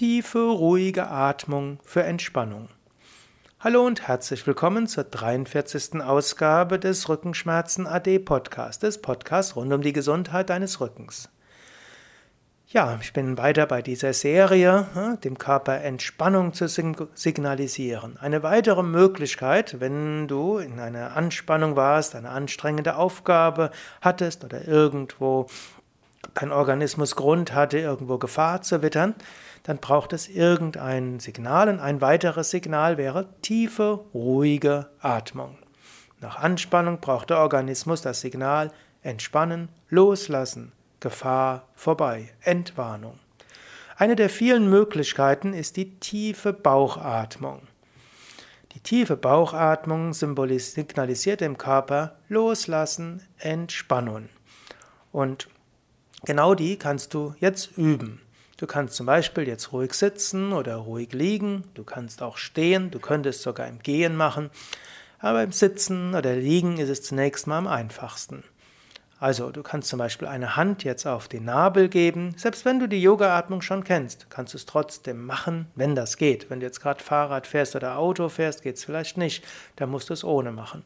Tiefe, ruhige Atmung für Entspannung. Hallo und herzlich willkommen zur 43. Ausgabe des Rückenschmerzen AD Podcasts, des Podcasts rund um die Gesundheit deines Rückens. Ja, ich bin weiter bei dieser Serie, dem Körper Entspannung zu signalisieren. Eine weitere Möglichkeit, wenn du in einer Anspannung warst, eine anstrengende Aufgabe hattest oder irgendwo dein Organismus Grund hatte, irgendwo Gefahr zu wittern, dann braucht es irgendein Signal und ein weiteres Signal wäre tiefe, ruhige Atmung. Nach Anspannung braucht der Organismus das Signal entspannen, loslassen, Gefahr vorbei, Entwarnung. Eine der vielen Möglichkeiten ist die tiefe Bauchatmung. Die tiefe Bauchatmung signalisiert dem Körper Loslassen, Entspannung. Und Genau die kannst du jetzt üben. Du kannst zum Beispiel jetzt ruhig sitzen oder ruhig liegen. Du kannst auch stehen. Du könntest sogar im Gehen machen. Aber im Sitzen oder Liegen ist es zunächst mal am einfachsten. Also, du kannst zum Beispiel eine Hand jetzt auf den Nabel geben. Selbst wenn du die Yoga-Atmung schon kennst, kannst du es trotzdem machen, wenn das geht. Wenn du jetzt gerade Fahrrad fährst oder Auto fährst, geht es vielleicht nicht. Da musst du es ohne machen.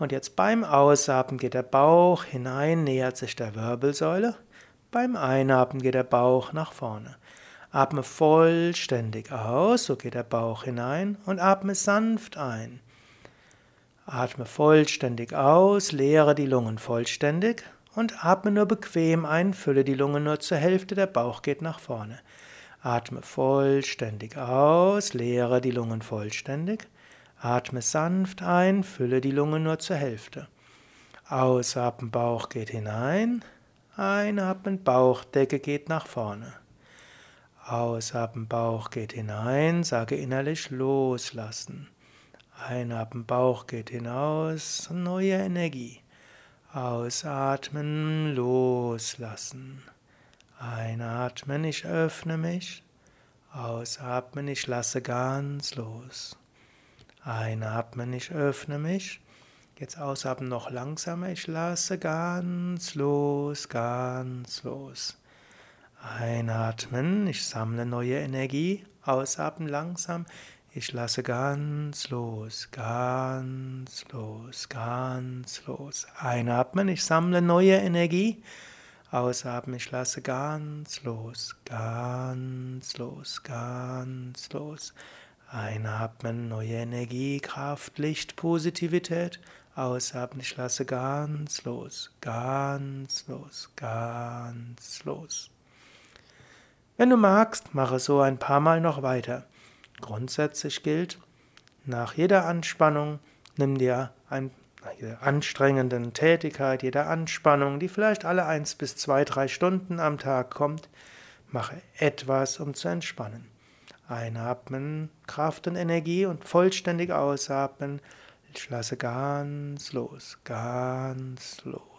Und jetzt beim Ausatmen geht der Bauch hinein, nähert sich der Wirbelsäule. Beim Einatmen geht der Bauch nach vorne. Atme vollständig aus, so geht der Bauch hinein und atme sanft ein. Atme vollständig aus, leere die Lungen vollständig und atme nur bequem ein, fülle die Lungen nur zur Hälfte, der Bauch geht nach vorne. Atme vollständig aus, leere die Lungen vollständig. Atme sanft ein, fülle die Lungen nur zur Hälfte. Ausatmen, Bauch geht hinein. Einatmen, Bauchdecke geht nach vorne. Ausatmen, Bauch geht hinein, sage innerlich loslassen. Einatmen, Bauch geht hinaus, neue Energie. Ausatmen, loslassen. Einatmen, ich öffne mich. Ausatmen, ich lasse ganz los. Einatmen, ich öffne mich. Jetzt ausatmen noch langsamer. Ich lasse ganz los, ganz los. Einatmen, ich sammle neue Energie. Ausatmen langsam. Ich lasse ganz los, ganz los, ganz los. Einatmen, ich sammle neue Energie. Ausatmen, ich lasse ganz los, ganz los, ganz los. Einatmen, neue Energie, Kraft, Licht, Positivität. Ausatmen, ich lasse ganz los, ganz los, ganz los. Wenn du magst, mache so ein paar Mal noch weiter. Grundsätzlich gilt, nach jeder Anspannung nimm dir ein, jeder anstrengenden Tätigkeit, jeder Anspannung, die vielleicht alle eins bis zwei, drei Stunden am Tag kommt, mache etwas, um zu entspannen. Einatmen, Kraft und Energie und vollständig ausatmen, ich lasse ganz los, ganz los.